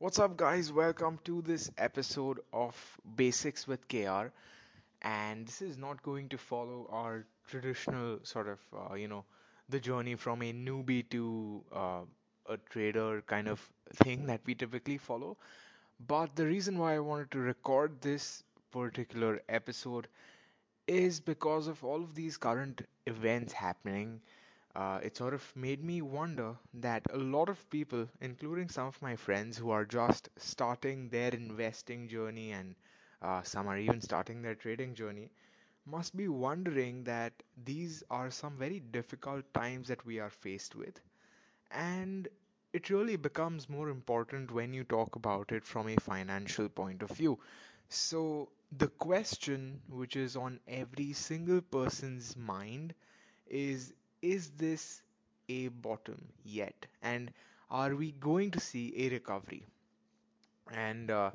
What's up, guys? Welcome to this episode of Basics with KR. And this is not going to follow our traditional sort of, uh, you know, the journey from a newbie to uh, a trader kind of thing that we typically follow. But the reason why I wanted to record this particular episode is because of all of these current events happening. Uh, it sort of made me wonder that a lot of people, including some of my friends who are just starting their investing journey and uh, some are even starting their trading journey, must be wondering that these are some very difficult times that we are faced with. And it really becomes more important when you talk about it from a financial point of view. So, the question which is on every single person's mind is Is this a bottom yet? And are we going to see a recovery? And uh,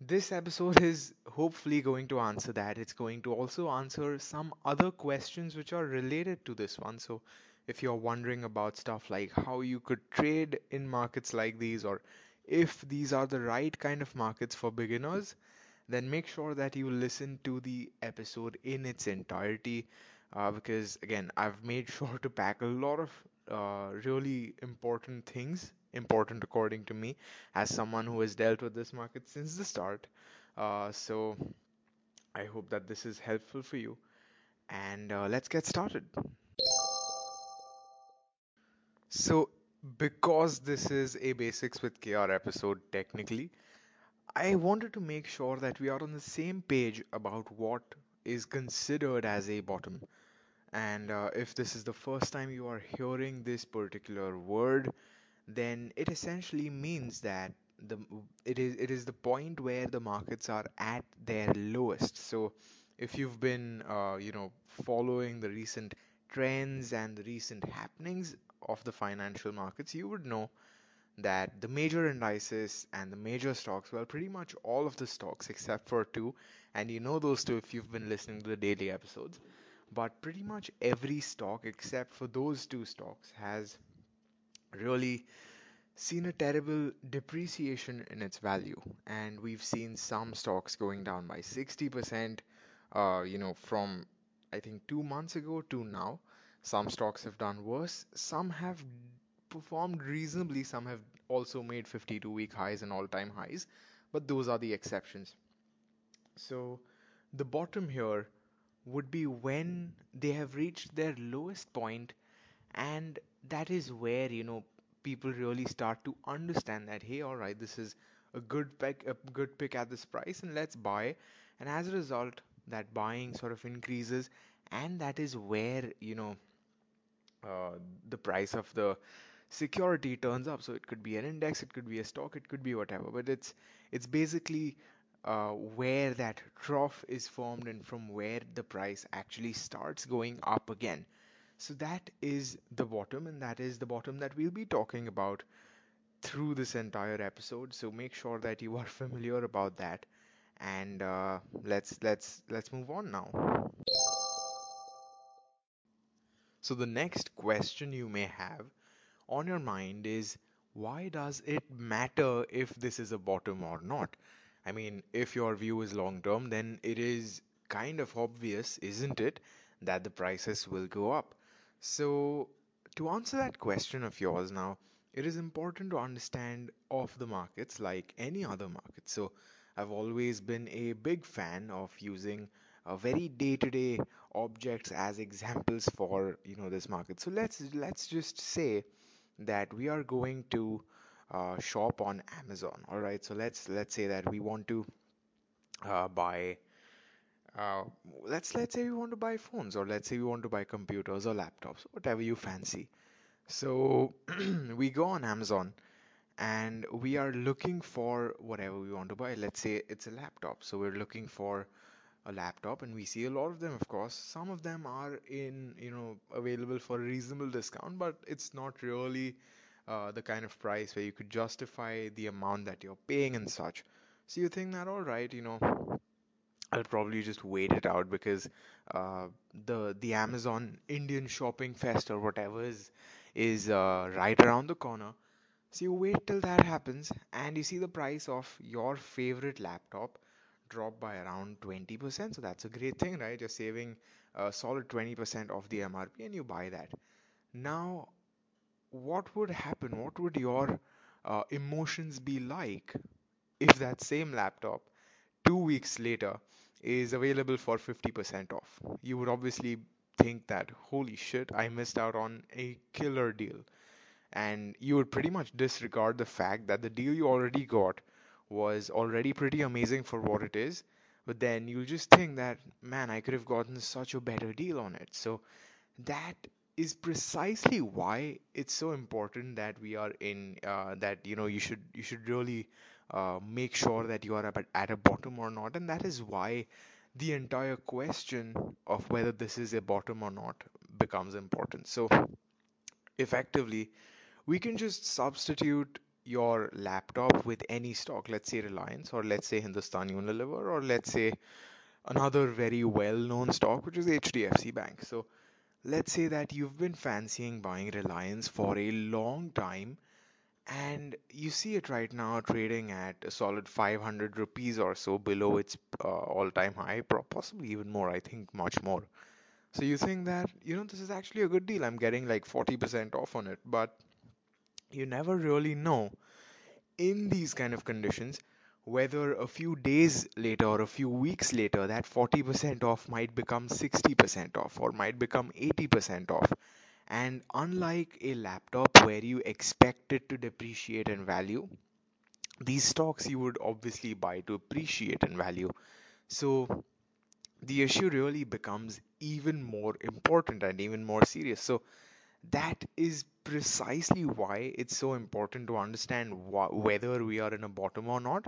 this episode is hopefully going to answer that. It's going to also answer some other questions which are related to this one. So, if you're wondering about stuff like how you could trade in markets like these, or if these are the right kind of markets for beginners, then make sure that you listen to the episode in its entirety. Uh, because again, I've made sure to pack a lot of uh, really important things, important according to me, as someone who has dealt with this market since the start. Uh, so I hope that this is helpful for you. And uh, let's get started. So, because this is a Basics with KR episode, technically, I wanted to make sure that we are on the same page about what is considered as a bottom. And uh, if this is the first time you are hearing this particular word, then it essentially means that the it is it is the point where the markets are at their lowest. So if you've been uh, you know following the recent trends and the recent happenings of the financial markets, you would know that the major indices and the major stocks, well, pretty much all of the stocks except for two, and you know those two if you've been listening to the daily episodes, but pretty much every stock except for those two stocks has really seen a terrible depreciation in its value. And we've seen some stocks going down by 60%, uh, you know, from I think two months ago to now. Some stocks have done worse. Some have performed reasonably. Some have also made 52 week highs and all time highs, but those are the exceptions. So the bottom here would be when they have reached their lowest point, and that is where, you know, people really start to understand that, hey, all right, this is a good pick, a good pick at this price, and let's buy. And as a result, that buying sort of increases, and that is where, you know, uh, the price of the security turns up. So it could be an index, it could be a stock, it could be whatever. But it's it's basically uh, where that trough is formed and from where the price actually starts going up again. So that is the bottom, and that is the bottom that we'll be talking about through this entire episode. So make sure that you are familiar about that, and uh, let's let's let's move on now. So the next question you may have on your mind is why does it matter if this is a bottom or not? I mean, if your view is long term, then it is kind of obvious, isn't it, that the prices will go up. So, to answer that question of yours now, it is important to understand of the markets like any other market. So, I've always been a big fan of using a very day-to-day objects as examples for you know this market. So let's let's just say that we are going to uh, shop on Amazon. All right, so let's let's say that we want to uh, buy. Uh, let's let's say we want to buy phones, or let's say we want to buy computers or laptops, whatever you fancy. So we go on Amazon and we are looking for whatever we want to buy. Let's say it's a laptop, so we're looking for a laptop and we see a lot of them of course some of them are in you know available for a reasonable discount but it's not really uh, the kind of price where you could justify the amount that you're paying and such so you think that all right you know I'll probably just wait it out because uh, the the Amazon Indian Shopping Fest or whatever is is uh, right around the corner So you wait till that happens and you see the price of your favorite laptop drop by around 20%. So that's a great thing, right? You're saving a solid 20% of the MRP and you buy that. Now, what would happen? What would your uh, emotions be like if that same laptop two weeks later is available for 50% off? You would obviously think that, holy shit, I missed out on a killer deal and you would pretty much disregard the fact that the deal you already got was already pretty amazing for what it is. But then you'll just think that, man, I could have gotten such a better deal on it. So that is precisely why it's so important that we are in uh, that you know you should you should really uh, make sure that you are at, at a bottom or not and that is why the entire question of whether this is a bottom or not becomes important so effectively we can just substitute your laptop with any stock, let's say Reliance, or let's say Hindustan Unilever, or let's say another very well known stock, which is HDFC Bank. So let's say that you've been fancying buying Reliance for a long time and you see it right now trading at a solid 500 rupees or so below its uh, all time high, possibly even more, I think much more. So you think that, you know, this is actually a good deal. I'm getting like 40% off on it, but you never really know in these kind of conditions whether a few days later or a few weeks later that 40% off might become 60% off or might become 80% off. And unlike a laptop where you expect it to depreciate in value these stocks you would obviously buy to appreciate in value. So the issue really becomes even more important and even more serious. So that is precisely why it's so important to understand wh- whether we are in a bottom or not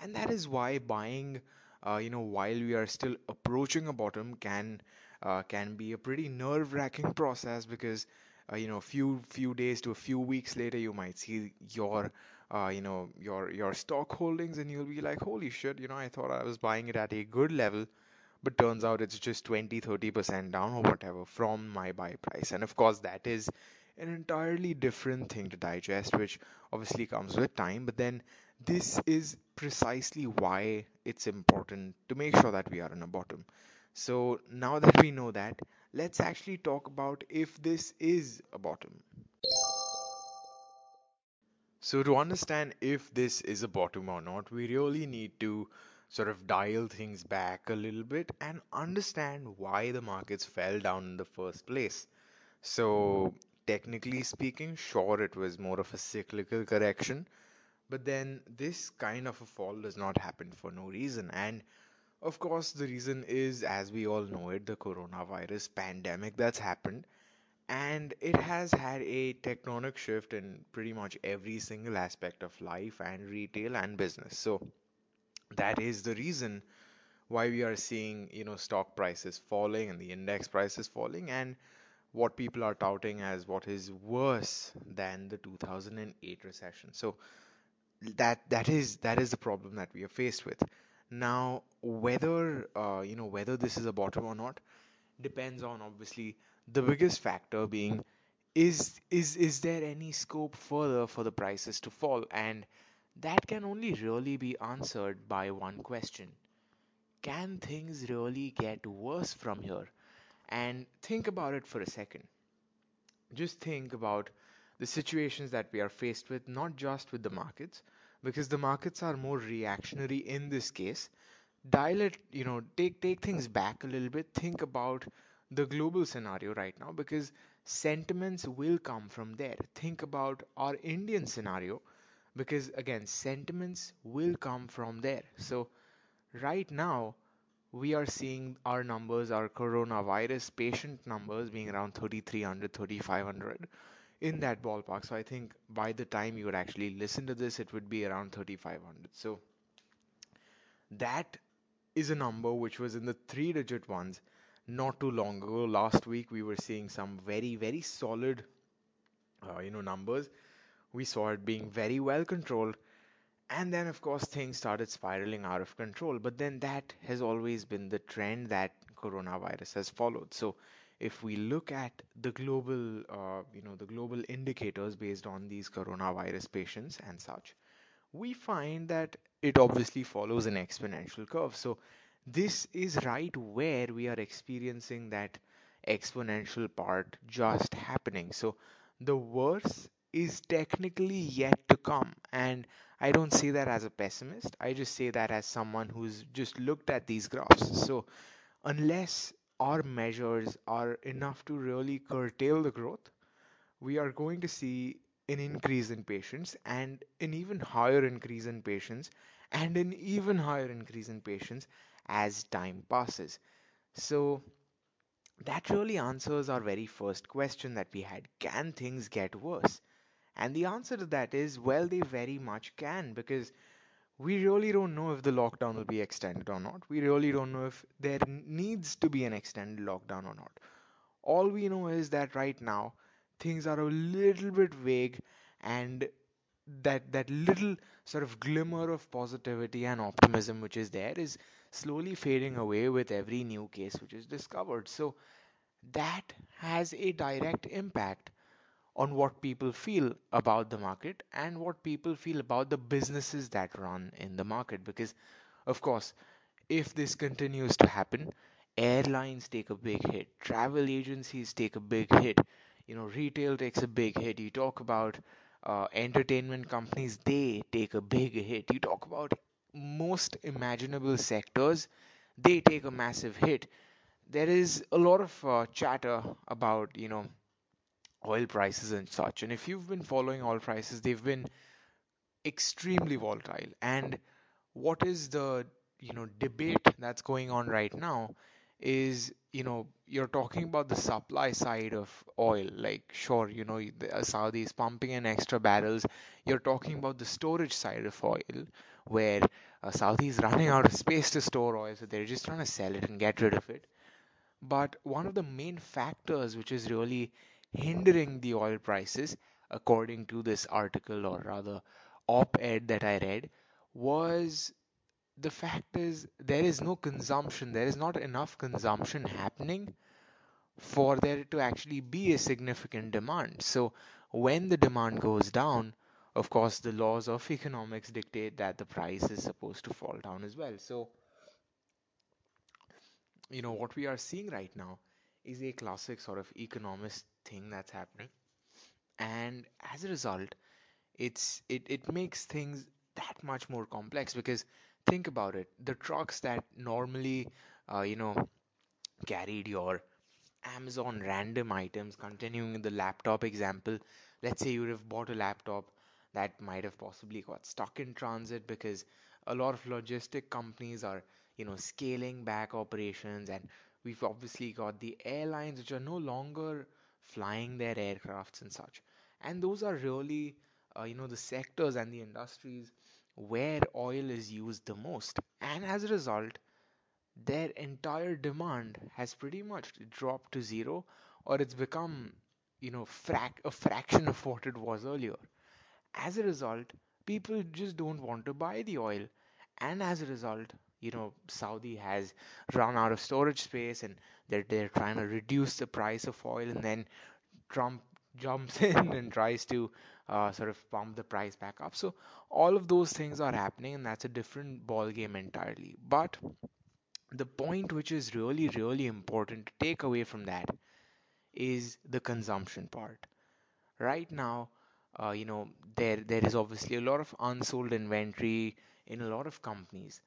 and that is why buying uh, you know while we are still approaching a bottom can uh, can be a pretty nerve-wracking process because uh, you know a few few days to a few weeks later you might see your uh, you know your your stock holdings and you'll be like holy shit you know I thought I was buying it at a good level. But turns out it's just 20 30% down or whatever from my buy price. And of course that is an entirely different thing to digest which obviously comes with time. But then this is precisely why it's important to make sure that we are on a bottom so now that we know that let's actually talk about if this is a bottom so to understand if this is a bottom or not we really need to sort of dial things back a little bit and understand why the markets fell down in the first place. So, technically speaking, sure, it was more of a cyclical correction, but then this kind of a fall does not happen for no reason. And of course, the reason is, as we all know it, the coronavirus pandemic that's happened. And it has had a tectonic shift in pretty much every single aspect of life and retail and business. So, that is the reason why we are seeing you know stock prices falling and the index prices falling and what people are touting as what is worse than the 2008 recession so that that is that is the problem that we are faced with now whether uh, you know whether this is a bottom or not depends on obviously the biggest factor being is is is there any scope further for the prices to fall and that can only really be answered by one question Can things really get worse from here? And think about it for a second. Just think about the situations that we are faced with, not just with the markets, because the markets are more reactionary in this case. Dial it, you know, take take things back a little bit. Think about the global scenario right now because sentiments will come from there. Think about our Indian scenario because again sentiments will come from there so right now we are seeing our numbers our coronavirus patient numbers being around 3300 3500 in that ballpark so i think by the time you would actually listen to this it would be around 3500 so that is a number which was in the three digit ones not too long ago last week we were seeing some very very solid uh, you know numbers we saw it being very well controlled. And then, of course, things started spiraling out of control. But then that has always been the trend that coronavirus has followed. So if we look at the global, uh, you know, the global indicators based on these coronavirus patients and such, we find that it obviously follows an exponential curve. So this is right where we are experiencing that exponential part just happening. So the worst is technically yet to come. And I don't say that as a pessimist, I just say that as someone who's just looked at these graphs. So unless our measures are enough to really curtail the growth, we are going to see an increase in patients and an even higher increase in patients and an even higher increase in patients as time passes. So that really answers our very first question that we had. Can things get worse? And the answer to that is, well, they very much can because we really don't know if the lockdown will be extended or not. We really don't know if there needs to be an extended lockdown or not. All we know is that right now things are a little bit vague and that that little sort of glimmer of positivity and optimism which is there is slowly fading away with every new case which is discovered. So that has a direct impact on what people feel about the market and what people feel about the businesses that run in the market. Because, of course, if this continues to happen, airlines take a big hit, travel agencies take a big hit, you know, retail takes a big hit. You talk about uh, entertainment companies, they take a big hit. You talk about most imaginable sectors, they take a massive hit. There is a lot of uh, chatter about, you know, oil prices and such. And if you've been following oil prices, they've been extremely volatile. And what is the you know debate that's going on right now is you know you're talking about the supply side of oil like sure you know uh, Saudi is pumping in extra barrels you're talking about the storage side of oil where uh, Saudi is running out of space to store oil so they're just trying to sell it and get rid of it but one of the main factors which is really hindering the oil prices, according to this article or rather op-ed that I read, was the fact is there is no consumption, there is not enough consumption happening for there to actually be a significant demand. So when the demand goes down, of course, the laws of economics dictate that the price is supposed to fall down as well. So you know, what we are seeing right now is a classic sort of economist thing that's happening. And as a result, it's it, it makes things that much more complex because think about it. The trucks that normally, uh, you know, carried your Amazon random items, continuing the laptop example, let's say you would have bought a laptop that might have possibly got stuck in transit because a lot of logistic companies are, you know, scaling back operations and we've obviously got the airlines which are no longer flying their aircrafts and such. And those are really, uh, you know, the sectors and the industries where oil is used the most. And as a result, their entire demand has pretty much dropped to zero or it's become you know frac- a fraction of what it was earlier as a result people just don't want to buy the oil and as a result you know saudi has run out of storage space and they're, they're trying to reduce the price of oil and then trump jumps in and tries to uh, sort of pump the price back up. So all of those things are happening and that's a different ball game entirely. But the point which is really, really important to take away from that is the consumption part. Right now, uh, you know, there there is obviously a lot of unsold inventory in a lot of companies,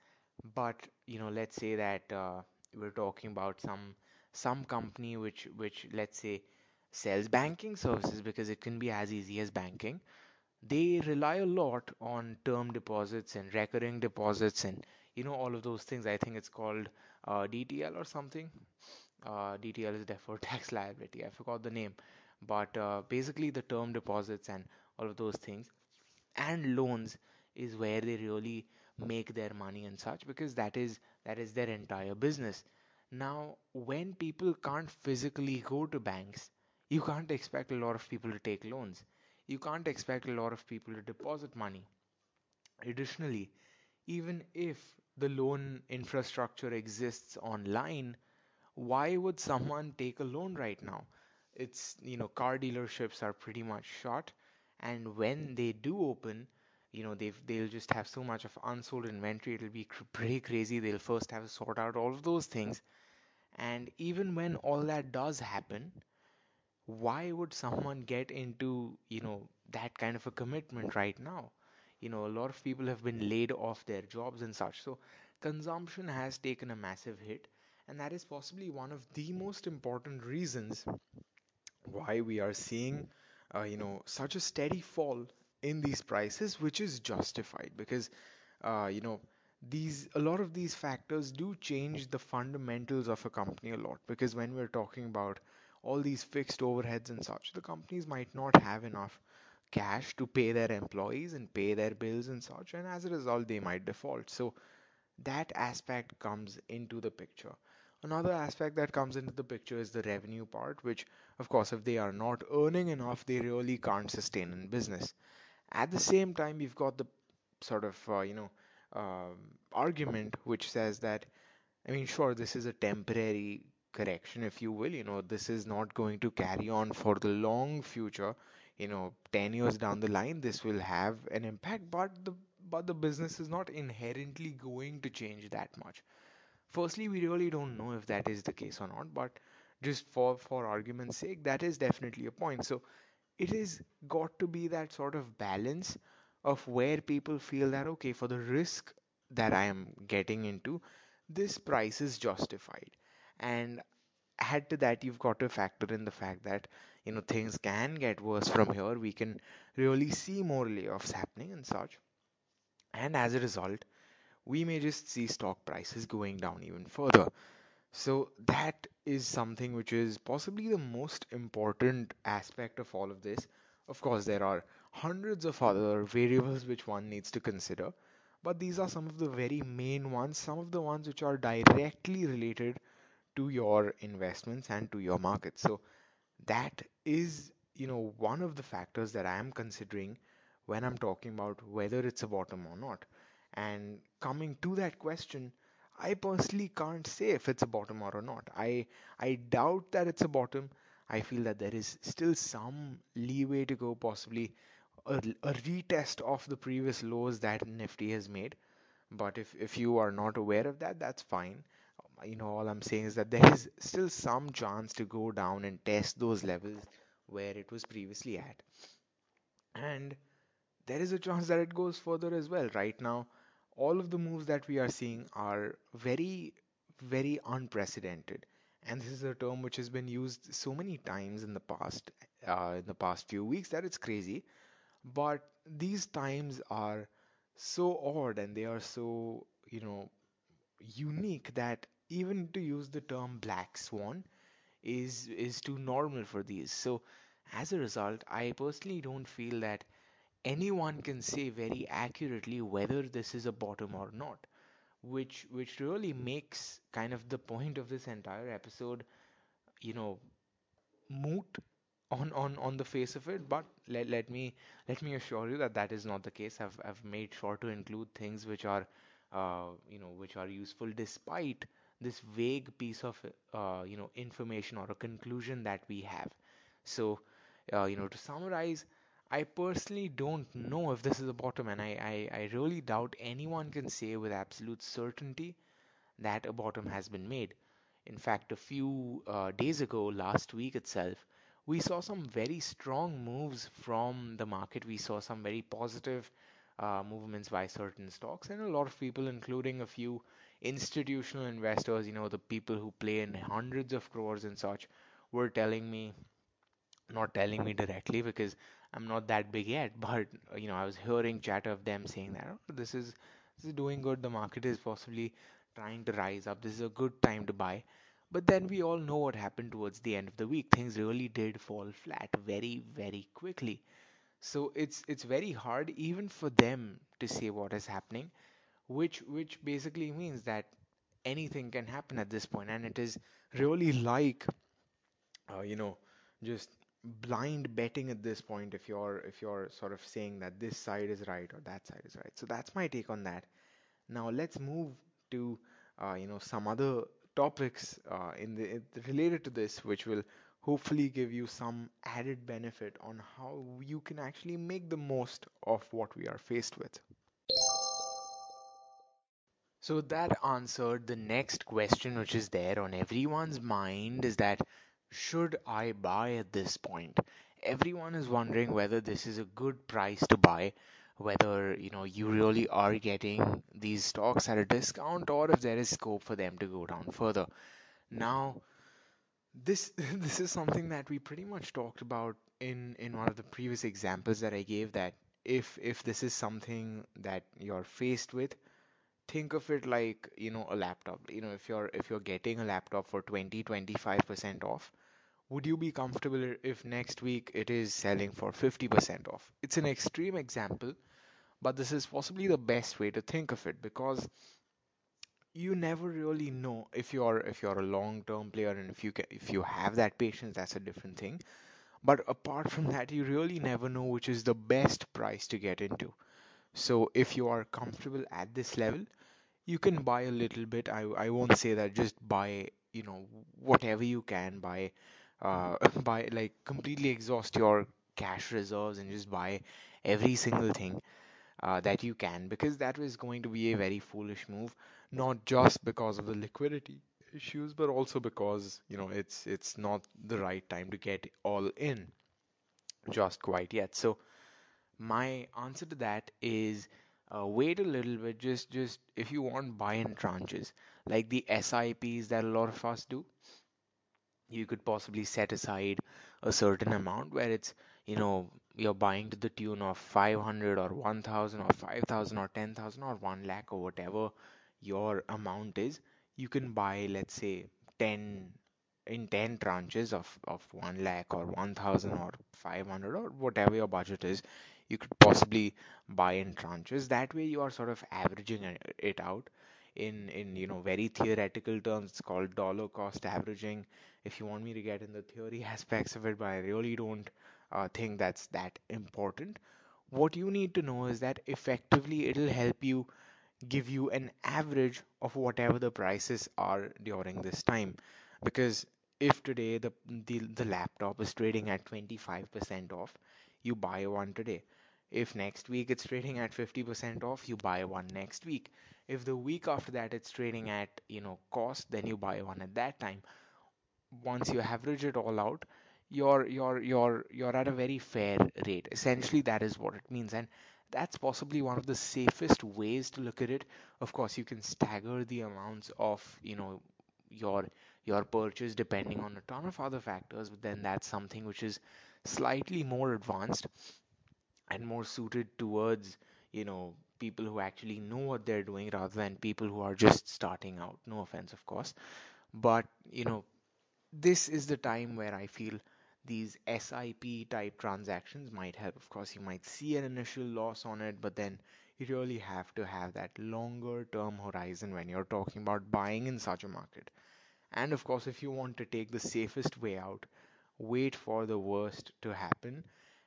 but you know, let's say that uh, we're talking about some some company which which let's say sells banking services because it can be as easy as banking they rely a lot on term deposits and recurring deposits and you know all of those things. I think it's called uh, DTL or something. Uh, DTL is deferred tax liability. I forgot the name, but uh, basically the term deposits and all of those things and loans is where they really make their money and such because that is that is their entire business. Now, when people can't physically go to banks, you can't expect a lot of people to take loans you can't expect a lot of people to deposit money. Additionally, even if the loan infrastructure exists online, why would someone take a loan right now? It's, you know, car dealerships are pretty much shut, and when they do open, you know, they've they'll just have so much of unsold inventory, it'll be cr- pretty crazy. They'll first have to sort out all of those things, and even when all that does happen, why would someone get into, you know, that kind of a commitment right now? You know, a lot of people have been laid off their jobs and such. So consumption has taken a massive hit, and that is possibly one of the most important reasons why we are seeing, uh, you know, such a steady fall in these prices, which is justified because, uh, you know, these a lot of these factors do change the fundamentals of a company a lot because when we're talking about all these fixed overheads and such, the companies might not have enough cash to pay their employees and pay their bills and such, and as a result, they might default. So that aspect comes into the picture. Another aspect that comes into the picture is the revenue part, which, of course, if they are not earning enough, they really can't sustain in business. At the same time, you've got the sort of, uh, you know, um, argument which says that, I mean, sure, this is a temporary correction, if you will. You know, this is not going to carry on for the long future. You know, 10 years down the line, this will have an impact, but the but the business is not inherently going to change that much. Firstly, we really don't know if that is the case or not, but just for for argument's sake, that is definitely a point. So it is got to be that sort of balance of where people feel that okay, for the risk that I am getting into, this price is justified. And add to that, you've got to factor in the fact that you know things can get worse from here. We can really see more layoffs happening and such. And as a result, we may just see stock prices going down even further. So that is something which is possibly the most important aspect of all of this. Of course, there are hundreds of other variables which one needs to consider, but these are some of the very main ones, some of the ones which are directly related to your investments and to your market. So that is, you know, one of the factors that I am considering when I'm talking about whether it's a bottom or not. And coming to that question, I personally can't say if it's a bottom or not. I I doubt that it's a bottom. I feel that there is still some leeway to go, possibly a, a retest of the previous lows that Nifty has made. But if if you are not aware of that, that's fine. Uh, you know, all I'm saying is that there is still some chance to go down and test those levels where it was previously at. And there is a chance that it goes further as well. Right now, all of the moves that we are seeing are very, very unprecedented. And this is a term which has been used so many times in the past, uh, in the past few weeks that it's crazy. But these times are so odd and they are so, you know, unique that even to use the term black swan is is too normal for these. So as a result, I personally don't feel that anyone can say very accurately whether this is a bottom or not, which which really makes kind of the point of this entire episode, you know, moot on on on the face of it. But let let me let me assure you that that is not the case. I've I've made sure to include things which are, uh, you know, which are useful despite this vague piece of uh, you know information or a conclusion that we have. So, uh, you know, to summarize I personally don't know if this is the bottom, and I, I, I really doubt anyone can say with absolute certainty that a bottom has been made. In fact, a few uh, days ago, last week itself, we saw some very strong moves from the market. We saw some very positive uh, movements by certain stocks, and a lot of people, including a few institutional investors, you know, the people who play in hundreds of crores and such, were telling me not telling me directly because I'm not that big yet, but you know, I was hearing chatter of them saying that oh, this is this is doing good. The market is possibly trying to rise up. This is a good time to buy. But then we all know what happened towards the end of the week. Things really did fall flat very, very quickly. So it's it's very hard even for them to say what is happening, which which basically means that anything can happen at this point, and it is really like uh, you know just blind betting at this point if you're if you're sort of saying that this side is right or that side is right so that's my take on that now let's move to uh, you know some other topics uh, in the in- related to this, which will hopefully give you some added benefit on how you can actually make the most of what we are faced with. So that answered the next question, which is there on everyone's mind is that should I buy at this point? Everyone is wondering whether this is a good price to buy, whether you know you really are getting these stocks at a discount or if there is scope for them to go down further. Now, this this is something that we pretty much talked about in in one of the previous examples that I gave that if if this is something that you're faced with think of it like you know a laptop you know if you're if you're getting a laptop for 20 25% off would you be comfortable if next week it is selling for 50% off? It's an extreme example but this is possibly the best way to think of it because you never really know if you're if you're a long term player and if you can, if you have that patience that's a different thing. But apart from that you really never know which is the best price to get into. So if you are comfortable at this level you can buy a little bit. I I won't say that just buy, you know, whatever you can buy, uh, buy like completely exhaust your cash reserves and just buy every single thing uh, that you can because that was going to be a very foolish move, not just because of the liquidity issues, but also because, you know, it's it's not the right time to get all in just quite yet. So my answer to that is uh, wait a little bit. Just, just if you want, buy in tranches, like the SIPs that a lot of us do. You could possibly set aside a certain amount where it's, you know, you're buying to the tune of 500 or 1000 or 5000 or 10,000 or 1 lakh or whatever your amount is. You can buy, let's say, 10 in 10 tranches of, of 1 lakh or 1000 or 500 or whatever your budget is you could possibly buy in tranches that way you are sort of averaging it out in in you know very theoretical terms it's called dollar cost averaging. If you want me to get in the theory aspects of it but i really don't uh, think that's that important. What you need to know is that effectively it'll help you give you an average of whatever the prices are during this time. Because if today the the, the laptop is trading at 25% off you buy one today. If next week it's trading at 50% off you buy one next week if the week after that it's trading at you know cost then you buy one at that time. Once you average it all out you're you're you're you're at a very fair rate. Essentially that is what it means. And that's possibly one of the safest ways to look at it. Of course you can stagger the amounts of you know your your purchase depending on a ton of other factors but then that's something which is slightly more advanced and more suited towards you know people who actually know what they're doing rather than people who are just starting out no offense of course but you know this is the time where I feel these SIP type transactions might help. Of course, you might see an initial loss on it, but then you really have to have that longer term horizon when you're talking about buying in such a market. And of course, if you want to take the safest way out, wait for the worst to happen.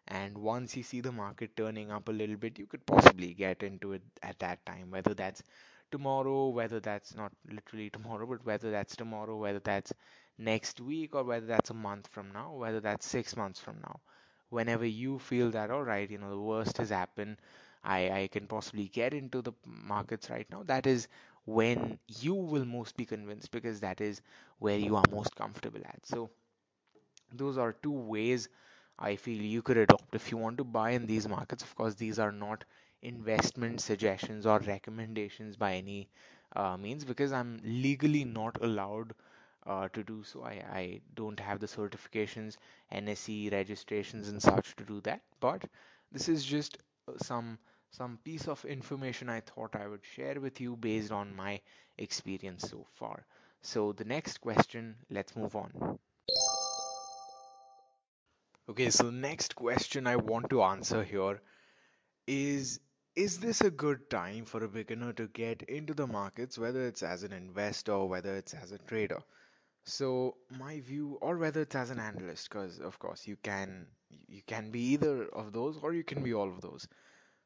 And once you see the market turning up a little bit, you could possibly get into it at that time, whether that's tomorrow, whether that's not literally tomorrow, but whether that's tomorrow, whether that's next week, or whether that's a month from now, whether that's six months from now. Whenever you feel that, all right, you know, the worst has happened, I, I can possibly get into the markets right now, that is when you will most be convinced because that is where you are most comfortable at. So, those are two ways I feel you could adopt if you want to buy in these markets. Of course, these are not investment suggestions or recommendations by any uh, means because I'm legally not allowed uh, to do so. I, I don't have the certifications, NSE registrations, and such to do that. But this is just uh, some some piece of information I thought I would share with you based on my experience so far. So the next question, let's move on. Okay, so next question I want to answer here is Is this a good time for a beginner to get into the markets, whether it's as an investor or whether it's as a trader? So my view, or whether it's as an analyst, because of course you can you can be either of those or you can be all of those.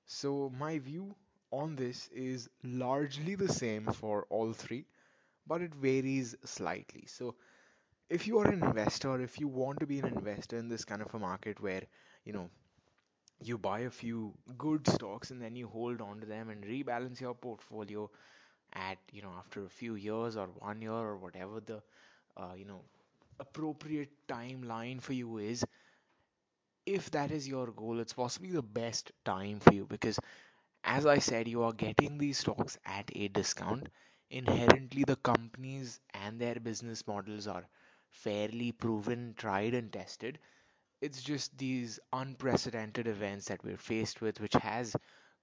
So my view on this is largely the same for all three, but it varies slightly. So if you are an investor, if you want to be an investor in this kind of a market where, you know, you buy a few good stocks and then you hold on to them and rebalance your portfolio at, you know, after a few years or one year or whatever the, uh, you know, appropriate timeline for you is, if that is your goal, it's possibly the best time for you because, as I said, you are getting these stocks at a discount. Inherently, the companies and their business models are fairly proven, tried, and tested. It's just these unprecedented events that we're faced with, which has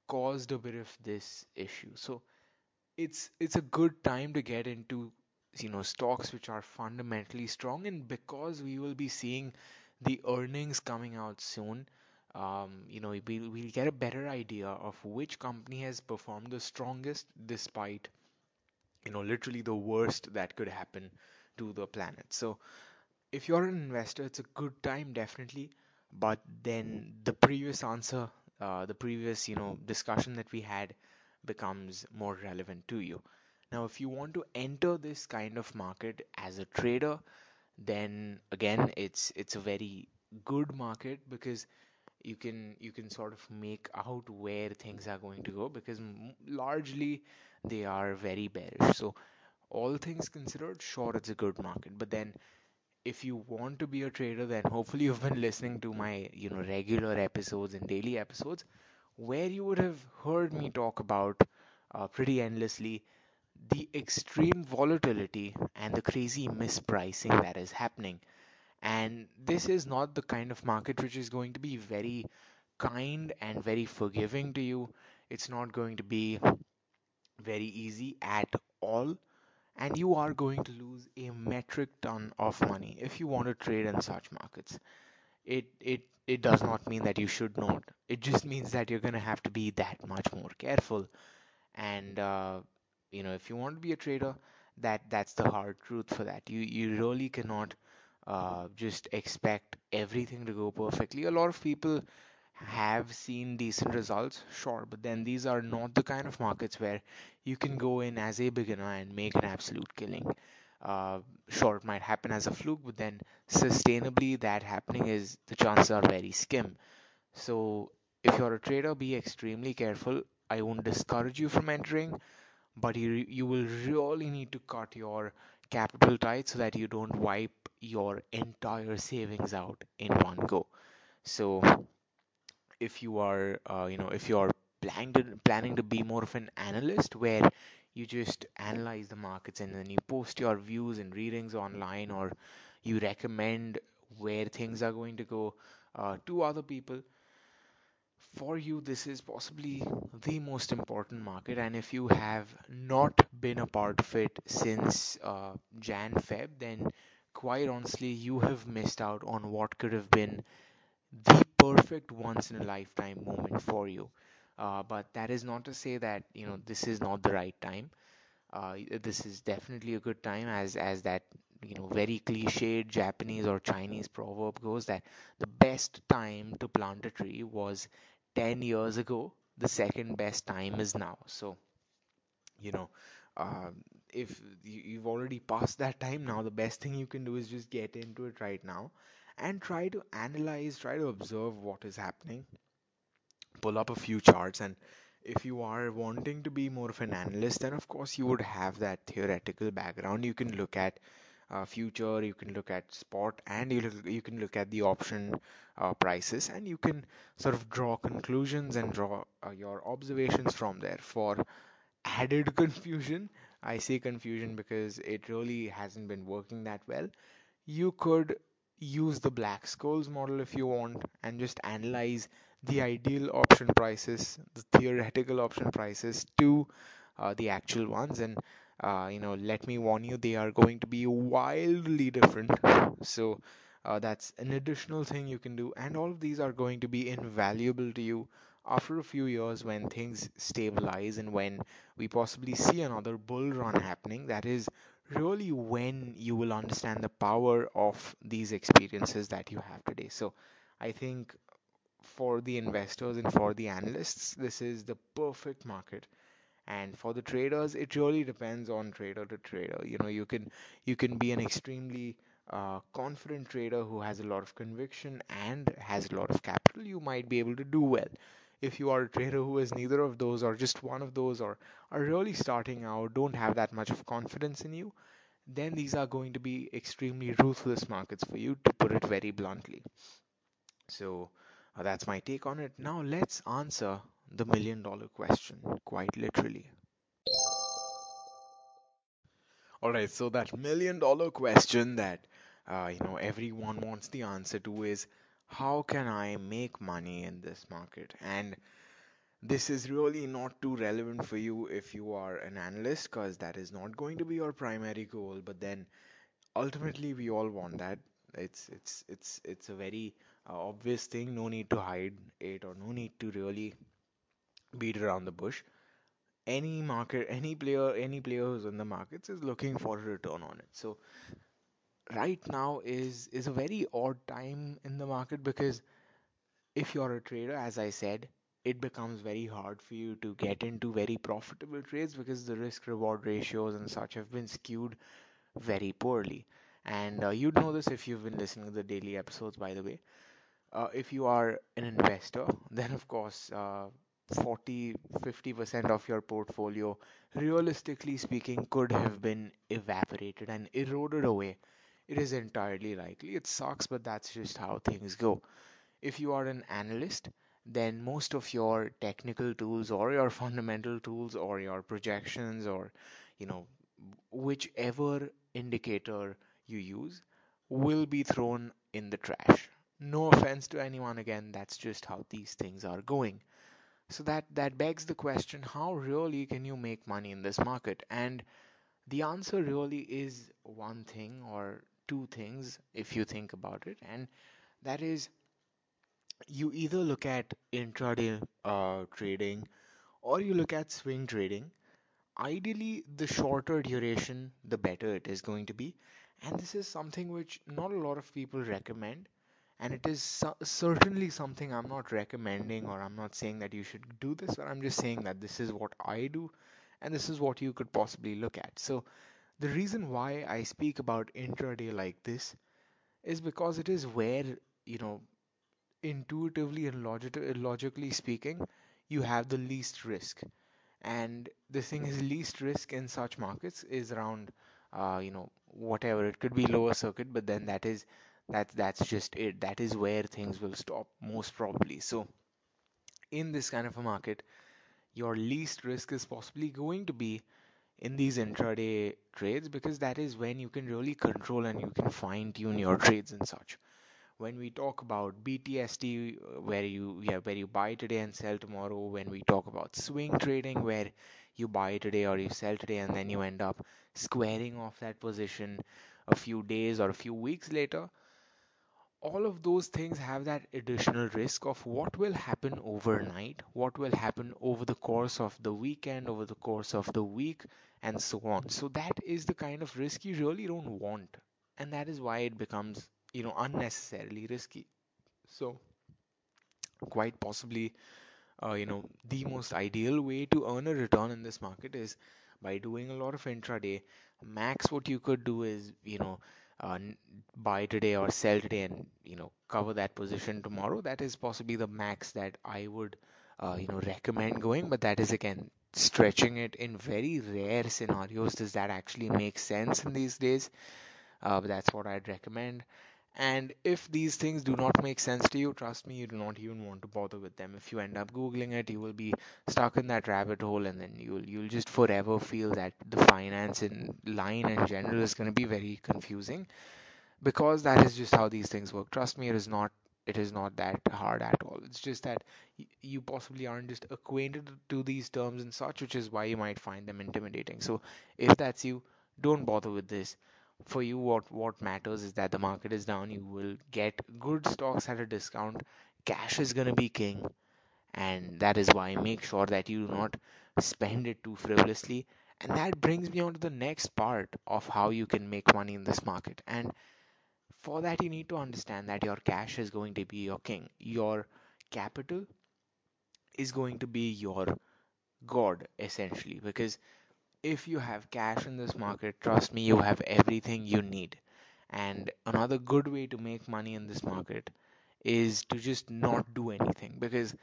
caused a bit of this issue. So it's it's a good time to get into you know stocks which are fundamentally strong, and because we will be seeing the earnings coming out soon, um, you know we'll, we'll get a better idea of which company has performed the strongest despite you know literally the worst that could happen to the planet. So if you're an investor, it's a good time, definitely. But then the previous answer, uh, the previous, you know, discussion that we had becomes more relevant to you. Now, if you want to enter this kind of market as a trader, then again, it's it's a very good market because you can you can sort of make out where things are going to go because largely they are very bearish. So all things considered, sure, it's a good market. But then if you want to be a trader, then hopefully you've been listening to my, you know, regular episodes and daily episodes where you would have heard me talk about uh, pretty endlessly the extreme volatility and the crazy mispricing that is happening. And this is not the kind of market which is going to be very kind and very forgiving to you. It's not going to be very easy at all and you are going to lose a metric ton of money if you want to trade in such markets. It it it does not mean that you should not. It just means that you're going to have to be that much more careful. And uh, you know, if you want to be a trader, that that's the hard truth for that. You you really cannot uh, just expect everything to go perfectly. A lot of people have seen decent results, sure, but then these are not the kind of markets where you can go in as a beginner and make an absolute killing. Uh, sure, it might happen as a fluke, but then sustainably that happening is the chances are very skim. So if you're a trader, be extremely careful. I won't discourage you from entering, but you you will really need to cut your capital tight so that you don't wipe your entire savings out in one go. So if you are uh, you know if you are planning to planning to be more of an analyst where you just analyze the markets and then you post your views and readings online or you recommend where things are going to go uh, to other people for you this is possibly the most important market. And if you have not been a part of it since uh, jan feb then quite honestly you have missed out on what could have been the perfect once in a lifetime moment for you. Uh, but that is not to say that you know this is not the right time. Uh, this is definitely a good time, as as that you know very cliched Japanese or Chinese proverb goes that the best time to plant a tree was 10 years ago. The second best time is now. So you know, uh, if you, you've already passed that time now, the best thing you can do is just get into it right now and try to analyze, try to observe what is happening, pull up a few charts, and if you are wanting to be more of an analyst, then of course you would have that theoretical background. You can look at uh, future, you can look at spot, and you look, you can look at the option uh, prices, and you can sort of draw conclusions and draw uh, your observations from there. For added confusion, I say confusion because it really hasn't been working that well you could use the Black-Scholes model if you want and just analyze the ideal option prices, the theoretical option prices to uh, the actual ones. And uh, you know, let me warn you, they are going to be wildly different. So uh, that's an additional thing you can do, and all of these are going to be invaluable to you after a few years when things stabilize and when we possibly see another bull run happening. That is really when you will understand the power of these experiences that you have today. So I think for the investors and for the analysts, this is the perfect market. And for the traders, it really depends on trader to trader. You know, you can you can be an extremely uh, confident trader who has a lot of conviction and has a lot of capital. You might be able to do well. If you are a trader who is neither of those or just one of those or are really starting out, don't have that much of confidence in you, then these are going to be extremely ruthless markets for you, to put it very bluntly. So uh, that's my take on it. Now let's answer the million dollar question, quite literally. All right, so that million dollar question that uh, you know everyone wants the answer to is how can I make money in this market? And this is really not too relevant for you if you are an analyst because that is not going to be your primary goal, but then ultimately we all want that. It's it's it's it's a very uh, obvious thing, no need to hide it or no need to really beat around the bush. Any market, any player, any player who's in the markets is looking for a return on it. So right now is is a very odd time in the market because if you're a trader, as I said, it becomes very hard for you to get into very profitable trades because the risk reward ratios and such have been skewed very poorly. And uh, you'd know this if you've been listening to the daily episodes, by the way. Uh, if you are an investor, then of course, uh, 40 50% of your portfolio, realistically speaking, could have been evaporated and eroded away. It is entirely likely. It sucks, but that's just how things go. If you are an analyst, then most of your technical tools or your fundamental tools or your projections or you know whichever indicator you use will be thrown in the trash. No offense to anyone again, that's just how these things are going. So that that begs the question, how really can you make money in this market? And the answer really is one thing or two things if you think about it, and that is you either look at intraday uh, trading or you look at swing trading. Ideally, the shorter duration, the better it is going to be. And this is something which not a lot of people recommend. And it is cer- certainly something I'm not recommending, or I'm not saying that you should do this, but I'm just saying that this is what I do, and this is what you could possibly look at. So, the reason why I speak about intraday like this is because it is where, you know, intuitively and logi- logically speaking, you have the least risk. And the thing is, least risk in such markets is around, uh, you know, whatever. It could be lower circuit, but then that is that that's just it. That is where things will stop most probably. So in this kind of a market, your least risk is possibly going to be in these intraday trades because that is when you can really control and you can fine tune your trades and such. When we talk about BTST, uh, where you yeah, where you buy today and sell tomorrow, when we talk about swing trading, where you buy today or you sell today and then you end up squaring off that position a few days or a few weeks later, all of those things have that additional risk of what will happen overnight, what will happen over the course of the weekend, over the course of the week, and so on. So that is the kind of risk you really don't want, and that is why it becomes, you know, unnecessarily risky. So quite possibly, uh, you know, the most ideal way to earn a return in this market is by doing a lot of intraday. Max, what you could do is, you know, uh, buy today or sell today and, you know, cover that position tomorrow. That is possibly the max that I would, uh, you know, recommend going. But that is again stretching it in very rare scenarios. Does that actually make sense in these days? Uh, but that's what I'd recommend. And if these things do not make sense to you, trust me, you do not even want to bother with them. If you end up Googling it, you will be stuck in that rabbit hole and then you'll you'll just forever feel that the finance in line in general is going to be very confusing because that is just how these things work. Trust me, it is not it is not that hard at all. It's just that you possibly aren't just acquainted to these terms and such, which is why you might find them intimidating. So if that's you, don't bother with this for you what what matters is that the market is down you will get good stocks at a discount cash is going to be king and that is why make sure that you do not spend it too frivolously and that brings me on to the next part of how you can make money in this market and for that you need to understand that your cash is going to be your king your capital is going to be your God, essentially, because if you have cash in this market, trust me, you have everything you need. And another good way to make money in this market is to just not do anything. Because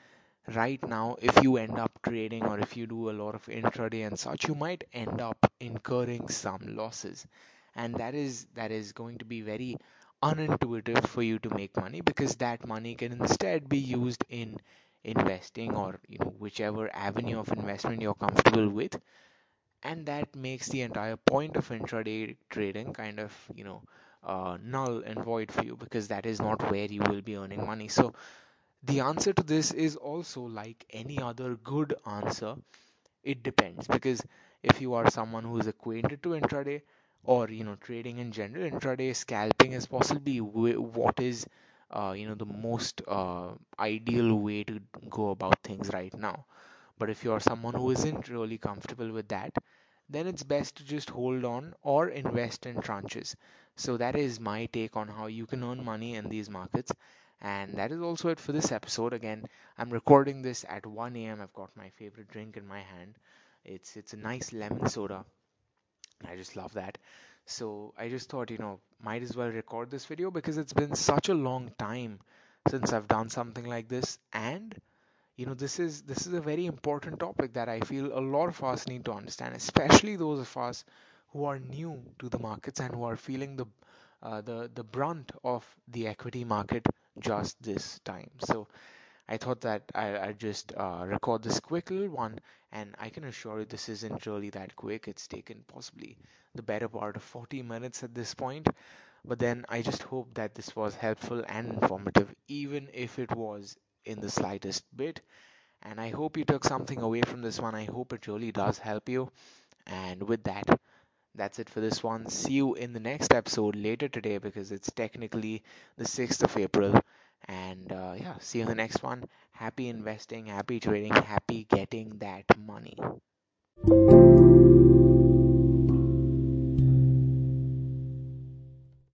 right now if you end up trading or if you do a lot of intraday and such you might end up incurring some losses. And that is that is going to be very unintuitive for you to make money because that money can instead be used in investing or you know whichever avenue of investment you're comfortable with and that makes the entire point of intraday trading kind of you know uh, null and void for you because that is not where you will be earning money. So the answer to this is also like any other good answer it depends. Because if you are someone who is acquainted to intraday or you know trading in general intraday scalping is possibly what is uh, you know the most uh, ideal way to go about things right now but if you're someone who isn't really comfortable with that then it's best to just hold on or invest in tranches so that is my take on how you can earn money in these markets and that is also it for this episode. Again, I'm recording this at 1 a.m. I've got my favorite drink in my hand. It's it's a nice lemon soda. I just love that. So I just thought, you know, might as well record this video because it's been such a long time since I've done something like this and you know this is this is a very important topic that I feel a lot of us need to understand, especially those of us who are new to the markets and who are feeling the uh, the the brunt of the equity market just this time. So I thought that I, I'd just uh, record this quick little one, and I can assure you this isn't really that quick. It's taken possibly the better part of 40 minutes at this point. But then I just hope that this was helpful and informative, even if it was in the slightest bit. And I hope you took something away from this one. I hope it really does help you. And with that, that's it for this one. See you in the next episode later today because it's technically the 6th of April. And uh, yeah, see you in the next one. Happy investing, happy trading, happy getting that money.